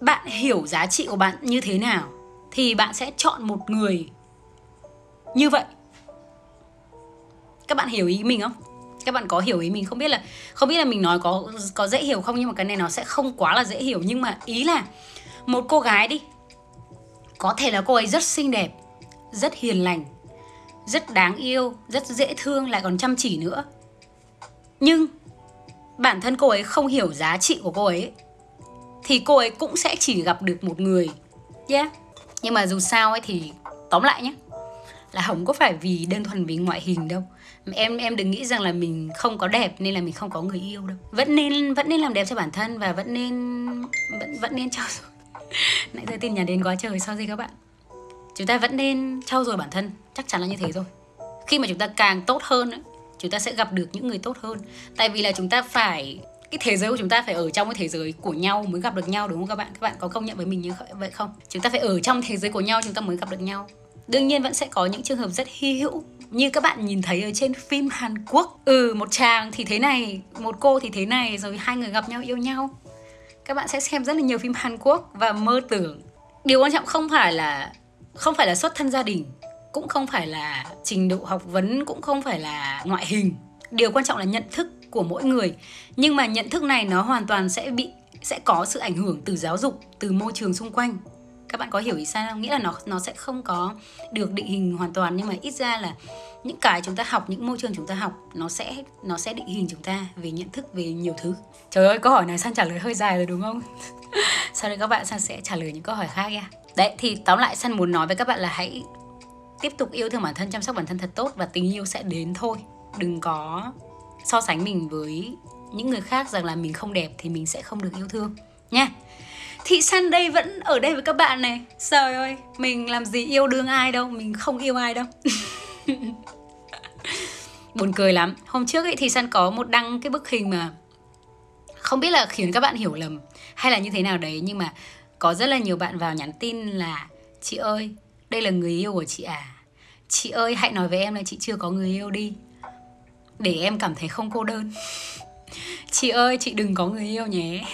Bạn hiểu giá trị của bạn như thế nào thì bạn sẽ chọn một người như vậy. Các bạn hiểu ý mình không? Các bạn có hiểu ý mình? Không biết là, không biết là mình nói có có dễ hiểu không nhưng mà cái này nó sẽ không quá là dễ hiểu. Nhưng mà ý là một cô gái đi, có thể là cô ấy rất xinh đẹp, rất hiền lành, rất đáng yêu, rất dễ thương, lại còn chăm chỉ nữa. Nhưng bản thân cô ấy không hiểu giá trị của cô ấy thì cô ấy cũng sẽ chỉ gặp được một người. Yeah. Nhưng mà dù sao ấy thì tóm lại nhé là không có phải vì đơn thuần vì ngoại hình đâu. Em em đừng nghĩ rằng là mình không có đẹp nên là mình không có người yêu đâu. Vẫn nên vẫn nên làm đẹp cho bản thân và vẫn nên vẫn vẫn nên trau dồi. Nãy giờ tin nhắn đến quá trời sao gì các bạn? Chúng ta vẫn nên trau dồi bản thân chắc chắn là như thế rồi. Khi mà chúng ta càng tốt hơn ấy, chúng ta sẽ gặp được những người tốt hơn. Tại vì là chúng ta phải, cái thế giới của chúng ta phải ở trong cái thế giới của nhau mới gặp được nhau, đúng không các bạn? Các bạn có công nhận với mình như vậy không? Chúng ta phải ở trong thế giới của nhau chúng ta mới gặp được nhau. Đương nhiên vẫn sẽ có những trường hợp rất hy hữu. Như các bạn nhìn thấy ở trên phim Hàn Quốc. Ừ một chàng thì thế này, một cô thì thế này, rồi hai người gặp nhau, yêu nhau. Các bạn sẽ xem rất là nhiều phim Hàn Quốc và mơ tưởng. Điều quan trọng không phải là, không phải là xuất thân gia đình cũng không phải là trình độ học vấn, cũng không phải là ngoại hình. Điều quan trọng là nhận thức của mỗi người. Nhưng mà nhận thức này nó hoàn toàn sẽ bị, sẽ có sự ảnh hưởng từ giáo dục, từ môi trường xung quanh. Các bạn có hiểu ý sao không? Nghĩa là nó nó sẽ không có được định hình hoàn toàn, nhưng mà ít ra là những cái chúng ta học, những môi trường chúng ta học, nó sẽ nó sẽ định hình chúng ta về nhận thức, về nhiều thứ. Trời ơi, câu hỏi này san trả lời hơi dài rồi đúng không? Sau đây các bạn san sẽ trả lời những câu hỏi khác nha. Đấy, thì tóm lại san muốn nói với các bạn là hãy tiếp tục yêu thương bản thân, chăm sóc bản thân thật tốt và tình yêu sẽ đến thôi. Đừng có so sánh mình với những người khác rằng là mình không đẹp thì mình sẽ không được yêu thương, nha. Thị san đây vẫn ở đây với các bạn này. Trời ơi, mình làm gì yêu đương ai đâu, mình không yêu ai đâu. Buồn cười lắm. Hôm trước ấy thì san có một đăng cái bức hình mà không biết là khiến các bạn hiểu lầm hay là như thế nào đấy, nhưng mà có rất là nhiều bạn vào nhắn tin là, chị ơi đây là người yêu của chị à? Chị ơi hãy nói với em là chị chưa có người yêu đi. Để em cảm thấy không cô đơn. Chị ơi chị đừng có người yêu nhé.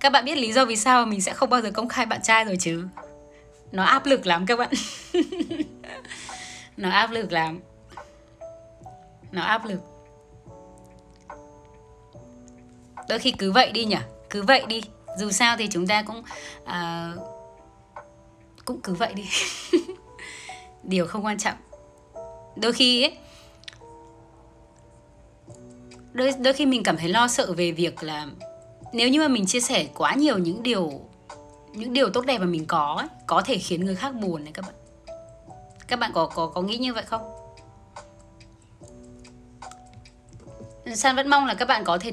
Các bạn biết lý do vì sao mình sẽ không bao giờ công khai bạn trai rồi chứ? Nó áp lực lắm các bạn. Nó áp lực lắm. Nó áp lực. Đôi khi cứ vậy đi nhỉ? Cứ vậy đi. Dù sao thì chúng ta cũng uh, cũng cứ vậy đi. Điều không quan trọng. Đôi khi ấy đôi đôi khi mình cảm thấy lo sợ về việc là nếu như mà mình chia sẻ quá nhiều những điều những điều tốt đẹp mà mình có ấy, có thể khiến người khác buồn đấy các bạn. Các bạn có có có nghĩ như vậy không? San vẫn mong là các bạn có thể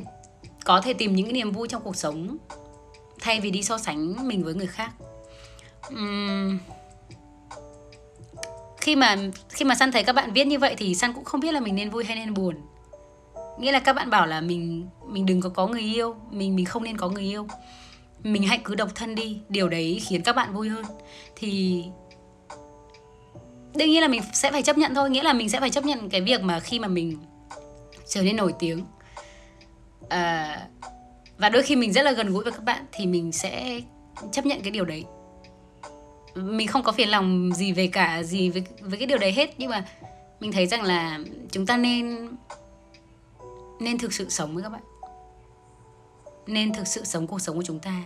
có thể tìm những niềm vui trong cuộc sống thay vì đi so sánh mình với người khác khi mà khi mà san thấy các bạn viết như vậy thì san cũng không biết là mình nên vui hay nên buồn. Nghĩa là các bạn bảo là mình mình đừng có có người yêu mình mình không nên có người yêu. Mình hãy cứ độc thân đi điều đấy khiến các bạn vui hơn. Thì đương nhiên là mình sẽ phải chấp nhận thôi nghĩa là mình sẽ phải chấp nhận cái việc mà khi mà mình trở nên nổi tiếng. À, và đôi khi mình rất là gần gũi với các bạn thì mình sẽ chấp nhận cái điều đấy mình không có phiền lòng gì về cả gì với với cái điều đấy hết. Nhưng mà mình thấy rằng là chúng ta nên nên thực sự sống với các bạn. Nên thực sự sống cuộc sống của chúng ta.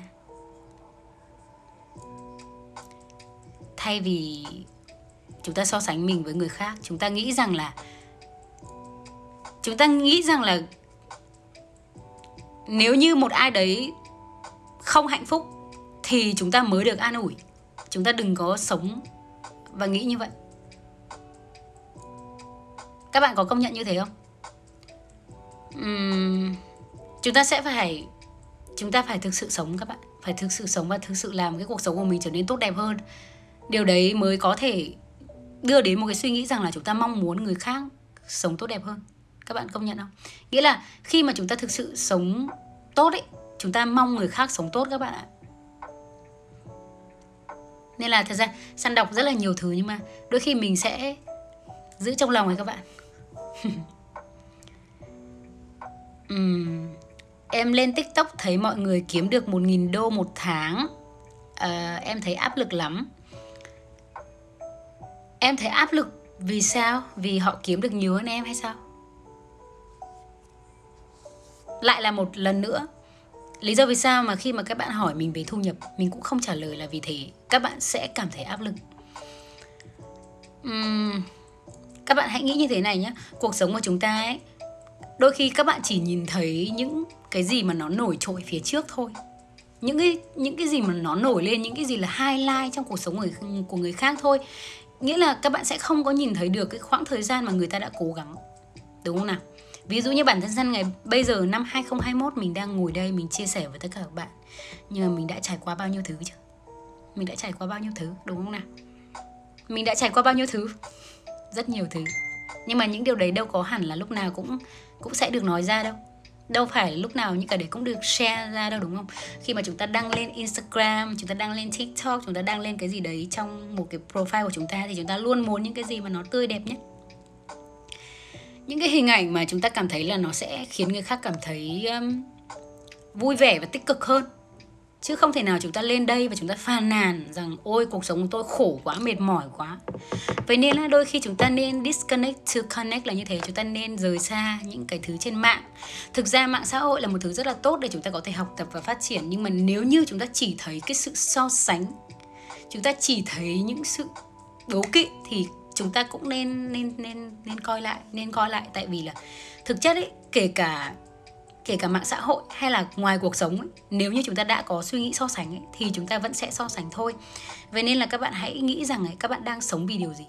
Thay vì chúng ta so sánh mình với người khác, chúng ta nghĩ rằng là, chúng ta nghĩ rằng là nếu như một ai đấy không hạnh phúc thì chúng ta mới được an ủi chúng ta đừng có sống và nghĩ như vậy. Các bạn có công nhận như thế không? Uhm, chúng ta sẽ phải chúng ta phải thực sự sống các bạn. Phải thực sự sống và thực sự làm cái cuộc sống của mình trở nên tốt đẹp hơn. Điều đấy mới có thể đưa đến một cái suy nghĩ rằng là chúng ta mong muốn người khác sống tốt đẹp hơn. Các bạn công nhận không? Nghĩa là khi mà chúng ta thực sự sống tốt ấy chúng ta mong người khác sống tốt các bạn ạ nên là thật ra săn đọc rất là nhiều thứ nhưng mà đôi khi mình sẽ giữ trong lòng ấy các bạn. Uhm, em lên tiktok thấy mọi người kiếm được 1.000 đô một tháng. À, em thấy áp lực lắm. Em thấy áp lực vì sao? Vì họ kiếm được nhiều hơn em hay sao? Lại là một lần nữa lý do vì sao mà khi mà các bạn hỏi mình về thu nhập mình cũng không trả lời là vì thế. Các bạn sẽ cảm thấy áp lực. Uhm, các bạn hãy nghĩ như thế này nhé cuộc sống của chúng ta ấy đôi khi các bạn chỉ nhìn thấy những cái gì mà nó nổi trội phía trước thôi. Những cái những cái gì mà nó nổi lên những cái gì là highlight trong cuộc sống của, của người khác thôi. Nghĩa là các bạn sẽ không có nhìn thấy được cái khoảng thời gian mà người ta đã cố gắng. Đúng không nào? Ví dụ như bản thân săn ngày bây giờ, năm 2021 mình đang ngồi đây mình chia sẻ với tất cả các bạn. Nhưng mà mình đã trải qua bao nhiêu thứ chứ? Mình đã trải qua bao nhiêu thứ, đúng không nào? Mình đã trải qua bao nhiêu thứ? Rất nhiều thứ. Nhưng mà những điều đấy đâu có hẳn là lúc nào cũng cũng sẽ được nói ra đâu. Đâu phải lúc nào những cái đấy cũng được share ra đâu, đúng không? Khi mà chúng ta đăng lên Instagram, chúng ta đăng lên TikTok, chúng ta đăng lên cái gì đấy trong một cái profile của chúng ta thì chúng ta luôn muốn những cái gì mà nó tươi đẹp nhất những cái hình ảnh mà chúng ta cảm thấy là nó sẽ khiến người khác cảm thấy um, vui vẻ và tích cực hơn. Chứ không thể nào chúng ta lên đây và chúng ta phàn nàn rằng ôi cuộc sống của tôi khổ quá mệt mỏi quá. Vậy nên là đôi khi chúng ta nên disconnect to connect là như thế. Chúng ta nên rời xa những cái thứ trên mạng. Thực ra mạng xã hội là một thứ rất là tốt để chúng ta có thể học tập và phát triển. Nhưng mà nếu như chúng ta chỉ thấy cái sự so sánh chúng ta chỉ thấy những sự đố kỵ thì chúng ta cũng nên nên nên nên coi lại nên coi lại. Tại vì là thực chất ấy kể cả kể cả mạng xã hội hay là ngoài cuộc sống ấy, nếu như chúng ta đã có suy nghĩ so sánh ấy, thì chúng ta vẫn sẽ so sánh thôi. Vậy nên là các bạn hãy nghĩ rằng ấy, các bạn đang sống vì điều gì?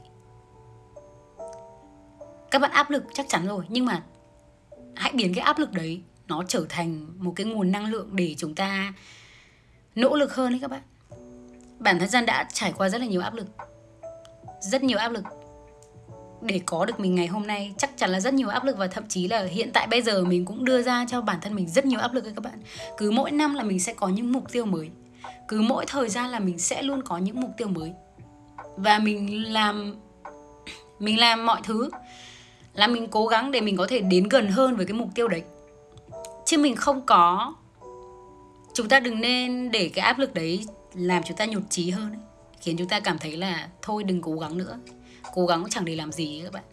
Các bạn áp lực chắc chắn rồi nhưng mà hãy biến cái áp lực đấy nó trở thành một cái nguồn năng lượng để chúng ta nỗ lực hơn đấy các bạn. Bản thân gian đã trải qua rất là nhiều áp lực rất nhiều áp lực để có được mình ngày hôm nay. Chắc chắn là rất nhiều áp lực và thậm chí là hiện tại bây giờ mình cũng đưa ra cho bản thân mình rất nhiều áp lực các bạn. Cứ mỗi năm là mình sẽ có những mục tiêu mới. Cứ mỗi thời gian là mình sẽ luôn có những mục tiêu mới. Và mình làm mình làm mọi thứ là mình cố gắng để mình có thể đến gần hơn với cái mục tiêu đấy. Chứ mình không có, chúng ta đừng nên để cái áp lực đấy làm chúng ta nhụt chí hơn ấy. khiến chúng ta cảm thấy là thôi đừng cố gắng nữa cố gắng chẳng để làm gì các bạn.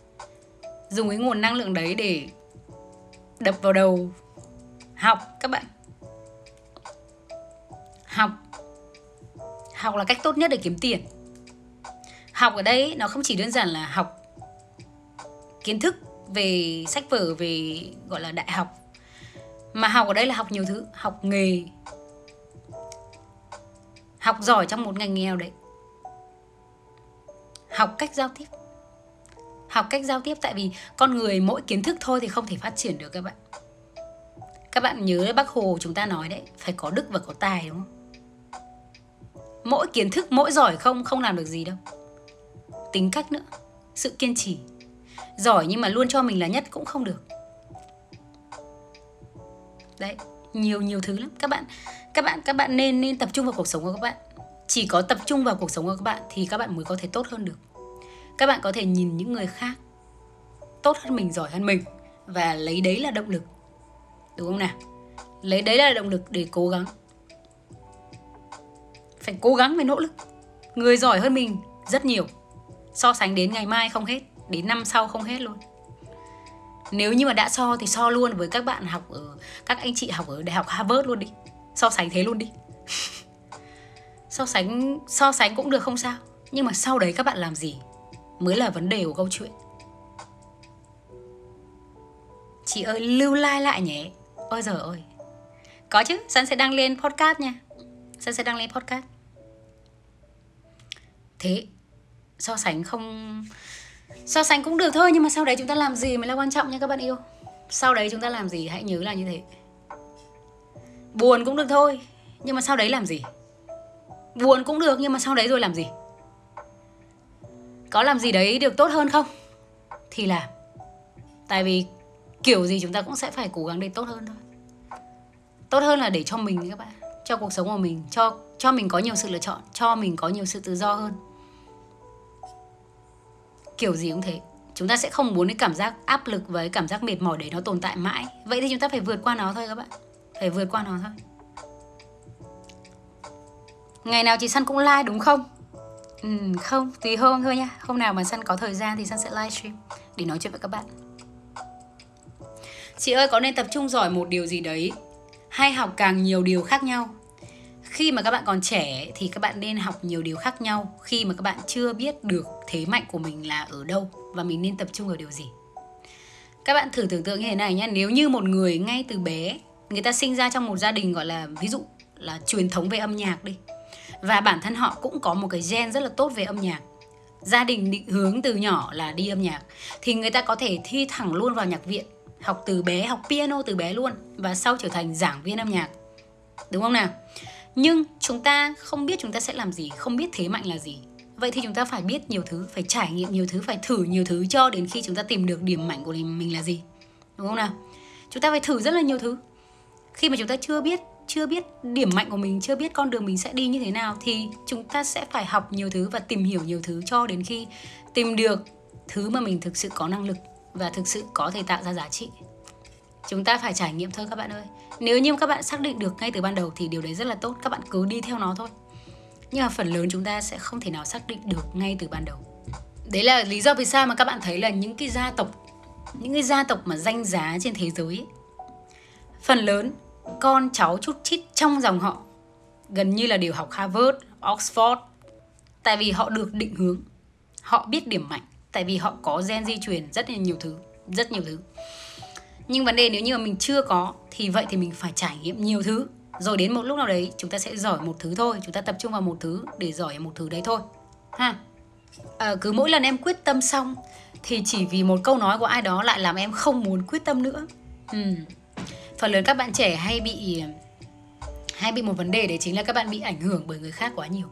Dùng cái nguồn năng lượng đấy để đập vào đầu. Học các bạn. Học. Học là cách tốt nhất để kiếm tiền. Học ở đây nó không chỉ đơn giản là học kiến thức về sách vở, về gọi là đại học, mà học ở đây là học nhiều thứ, học nghề, học giỏi trong một ngành nghèo đấy học cách giao tiếp. Học cách giao tiếp tại vì con người mỗi kiến thức thôi thì không thể phát triển được các bạn. Các bạn nhớ bác hồ chúng ta nói đấy, phải có đức và có tài, đúng không? Mỗi kiến thức, mỗi giỏi không không làm được gì đâu. Tính cách nữa, sự kiên trì. Giỏi nhưng mà luôn cho mình là nhất cũng không được. Đấy, nhiều nhiều thứ lắm. Các bạn các bạn các bạn nên nên tập trung vào cuộc sống của các bạn chỉ có tập trung vào cuộc sống của các bạn thì các bạn mới có thể tốt hơn được. Các bạn có thể nhìn những người khác tốt hơn mình, giỏi hơn mình và lấy đấy là động lực. Đúng không nào? Lấy đấy là động lực để cố gắng. Phải cố gắng phải nỗ lực. Người giỏi hơn mình rất nhiều. So sánh đến ngày mai không hết, đến năm sau không hết luôn. Nếu như mà đã so thì so luôn với các bạn học ở, các anh chị học ở đại học Harvard luôn đi. So sánh thế luôn đi. so sánh so sánh cũng được không sao. Nhưng mà sau đấy các bạn làm gì mới là vấn đề của câu chuyện? Chị ơi, lưu like lại nhé ôi giời ơi. Có chứ sẵn sẽ đăng lên podcast nha. Sẵn sẽ đăng lên podcast. Thế, so sánh không, so sánh cũng được thôi, nhưng mà sau đấy chúng ta làm gì mới là quan trọng nha các bạn yêu. Sau đấy chúng ta làm gì hãy nhớ là như thế. Buồn cũng được thôi, nhưng mà sau đấy làm gì? Buồn cũng được, nhưng mà sau đấy rồi làm gì? Có làm gì đấy được tốt hơn không? Thì làm tại vì kiểu gì chúng ta cũng sẽ phải cố gắng để tốt hơn thôi. Tốt hơn là để cho mình các bạn, cho cuộc sống của mình, cho cho mình có nhiều sự lựa chọn, cho mình có nhiều sự tự do hơn. Kiểu gì cũng thế. Chúng ta sẽ không muốn cái cảm giác áp lực với cảm giác mệt mỏi để nó tồn tại mãi. Vậy thì chúng ta phải vượt qua nó thôi các bạn. Phải vượt qua nó thôi ngày nào chị săn cũng like đúng không? Ừ, không tùy hôm thôi nha hôm nào mà săn có thời gian thì săn sẽ livestream để nói chuyện với các bạn. Chị ơi có nên tập trung giỏi một điều gì đấy? Hay học càng nhiều điều khác nhau? Khi mà các bạn còn trẻ thì các bạn nên học nhiều điều khác nhau. Khi mà các bạn chưa biết được thế mạnh của mình là ở đâu và mình nên tập trung vào điều gì? Các bạn thử tưởng tượng như thế này nhé nếu như một người ngay từ bé người ta sinh ra trong một gia đình gọi là ví dụ là truyền thống về âm nhạc đi và bản thân họ cũng có một cái gen rất là tốt về âm nhạc. Gia đình định hướng từ nhỏ là đi âm nhạc. Thì người ta có thể thi thẳng luôn vào nhạc viện, học từ bé, học piano từ bé luôn, và sau trở thành giảng viên âm nhạc. Đúng không nào? Nhưng chúng ta không biết chúng ta sẽ làm gì, không biết thế mạnh là gì. Vậy thì chúng ta phải biết nhiều thứ, phải trải nghiệm nhiều thứ, phải thử nhiều thứ cho đến khi chúng ta tìm được điểm mạnh của mình là gì. Đúng không nào? Chúng ta phải thử rất là nhiều thứ. Khi mà chúng ta chưa biết chưa biết điểm mạnh của mình chưa biết con đường mình sẽ đi như thế nào thì chúng ta sẽ phải học nhiều thứ và tìm hiểu nhiều thứ cho đến khi tìm được thứ mà mình thực sự có năng lực và thực sự có thể tạo ra giá trị. Chúng ta phải trải nghiệm thôi các bạn ơi. Nếu như các bạn xác định được ngay từ ban đầu thì điều đấy rất là tốt các bạn cứ đi theo nó thôi. Nhưng mà phần lớn chúng ta sẽ không thể nào xác định được ngay từ ban đầu. Đấy là lý do vì sao mà các bạn thấy là những cái gia tộc những cái gia tộc mà danh giá trên thế giới ấy, phần lớn con cháu chút chít trong dòng họ. Gần như là đều học Harvard, Oxford. Tại vì họ được định hướng họ biết điểm mạnh tại vì họ có gen di truyền rất là nhiều thứ rất nhiều thứ. Nhưng vấn đề nếu như mà mình chưa có thì vậy thì mình phải trải nghiệm nhiều thứ. Rồi đến một lúc nào đấy chúng ta sẽ giỏi một thứ thôi chúng ta tập trung vào một thứ để giỏi một thứ đấy thôi. Ha? À, cứ mỗi lần em quyết tâm xong thì chỉ vì một câu nói của ai đó lại làm em không muốn quyết tâm nữa. Ừ phần lớn các bạn trẻ hay bị hay bị một vấn đề đấy chính là các bạn bị ảnh hưởng bởi người khác quá nhiều.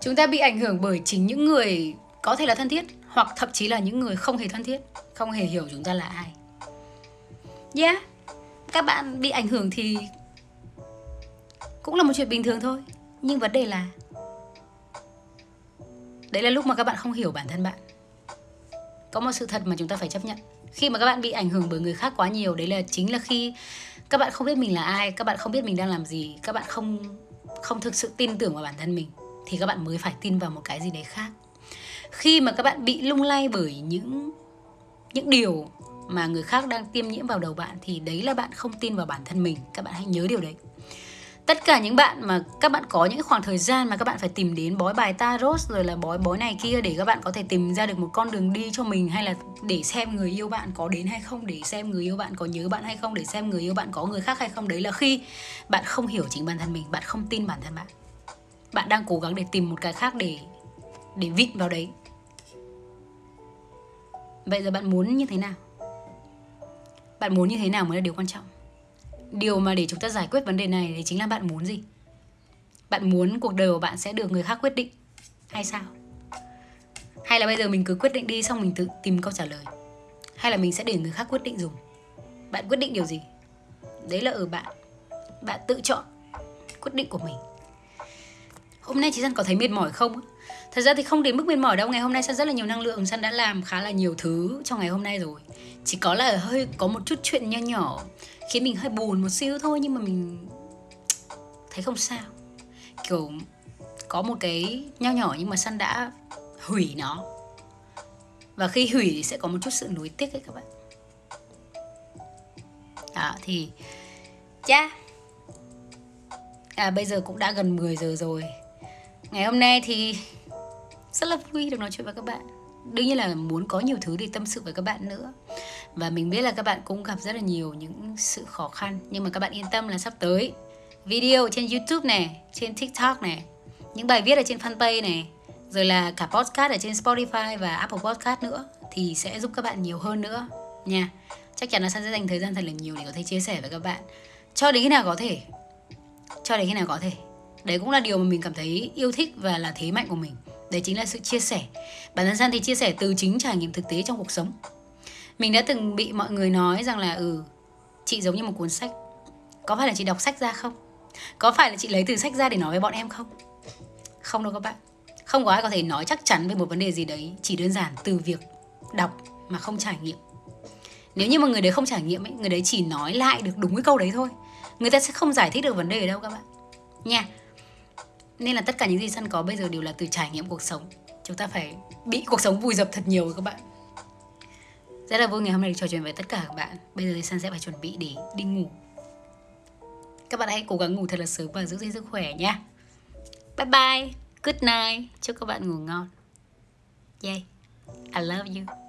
Chúng ta bị ảnh hưởng bởi chính những người có thể là thân thiết hoặc thậm chí là những người không hề thân thiết, không hề hiểu chúng ta là ai. Yeah, các bạn bị ảnh hưởng thì cũng là một chuyện bình thường thôi, nhưng vấn đề là đấy là lúc mà các bạn không hiểu bản thân bạn. Có một sự thật mà chúng ta phải chấp nhận. Khi mà các bạn bị ảnh hưởng bởi người khác quá nhiều, đấy là chính là khi các bạn không biết mình là ai, các bạn không biết mình đang làm gì, các bạn không không thực sự tin tưởng vào bản thân mình, thì các bạn mới phải tin vào một cái gì đấy khác. Khi mà các bạn bị lung lay bởi những những điều mà người khác đang tiêm nhiễm vào đầu bạn, thì đấy là bạn không tin vào bản thân mình. Các bạn hãy nhớ điều đấy tất cả những bạn mà các bạn có những khoảng thời gian mà các bạn phải tìm đến bói bài tarot rồi là bói bói này kia để các bạn có thể tìm ra được một con đường đi cho mình hay là để xem người yêu bạn có đến hay không, để xem người yêu bạn có nhớ bạn hay không, để xem người yêu bạn có người khác hay không. Đấy là khi bạn không hiểu chính bản thân mình, bạn không tin bản thân bạn. Bạn đang cố gắng để tìm một cái khác để để vịn vào đấy. Vậy giờ bạn muốn như thế nào? Bạn muốn như thế nào mới là điều quan trọng? Điều mà để chúng ta giải quyết vấn đề này thì chính là bạn muốn gì? Bạn muốn cuộc đời của bạn sẽ được người khác quyết định hay sao? Hay là bây giờ mình cứ quyết định đi xong mình tự tìm câu trả lời? Hay là mình sẽ để người khác quyết định dùng? Bạn quyết định điều gì? Đấy là ở bạn. Bạn tự chọn quyết định của mình. Hôm nay chị San có thấy mệt mỏi không? Thật ra thì không đến mức mệt mỏi đâu. Ngày hôm nay San rất là nhiều năng lượng. San đã làm khá là nhiều thứ trong ngày hôm nay rồi. Chỉ có là hơi có một chút chuyện nho nhỏ khiến mình hơi buồn một xíu thôi nhưng mà mình thấy không sao. Kiểu, có một cái nho nhỏ nhưng mà San đã hủy nó. Và khi hủy thì sẽ có một chút sự nuối tiếc ấy các bạn. Đó, thì cha à bây giờ cũng đã gần 10 giờ rồi. Ngày hôm nay thì rất là vui được nói chuyện với các bạn. Đương nhiên là muốn có nhiều thứ để tâm sự với các bạn nữa và mình biết là các bạn cũng gặp rất là nhiều những sự khó khăn, nhưng mà các bạn yên tâm là sắp tới. Video trên youtube này trên tiktok này những bài viết ở trên fanpage này rồi là cả podcast ở trên spotify và apple podcast nữa, thì sẽ giúp các bạn nhiều hơn nữa nha. Chắc chắn là sẽ dành thời gian thật là nhiều để có thể chia sẻ với các bạn. Cho đến khi nào có thể? Cho đến khi nào có thể? Đấy cũng là điều mà mình cảm thấy yêu thích và là thế mạnh của mình. Đấy chính là sự chia sẻ. Bản thân san thì chia sẻ từ chính trải nghiệm thực tế trong cuộc sống mình đã từng bị mọi người nói rằng là ừ chị giống như một cuốn sách. Có phải là chị đọc sách ra không? Có phải là chị lấy từ sách ra để nói với bọn em không? Không đâu các bạn. Không có ai có thể nói chắc chắn về một vấn đề gì đấy chỉ đơn giản từ việc đọc mà không trải nghiệm. Nếu như mà người đấy không trải nghiệm ấy, người đấy chỉ nói lại được đúng cái câu đấy thôi. Người ta sẽ không giải thích được vấn đề đâu các bạn. Nha, nên là tất cả những gì săn có bây giờ đều là từ trải nghiệm cuộc sống. Chúng ta phải bị cuộc sống vùi dập thật nhiều các bạn rất là vui ngày hôm nay được trò chuyện với tất cả các bạn. Bây giờ thì san sẽ phải chuẩn bị để đi ngủ. Các bạn hãy cố gắng ngủ thật là sớm và giữ gìn sức khỏe nhé. Bye bye. Good night. Chúc các bạn ngủ ngon. Yay. I love you.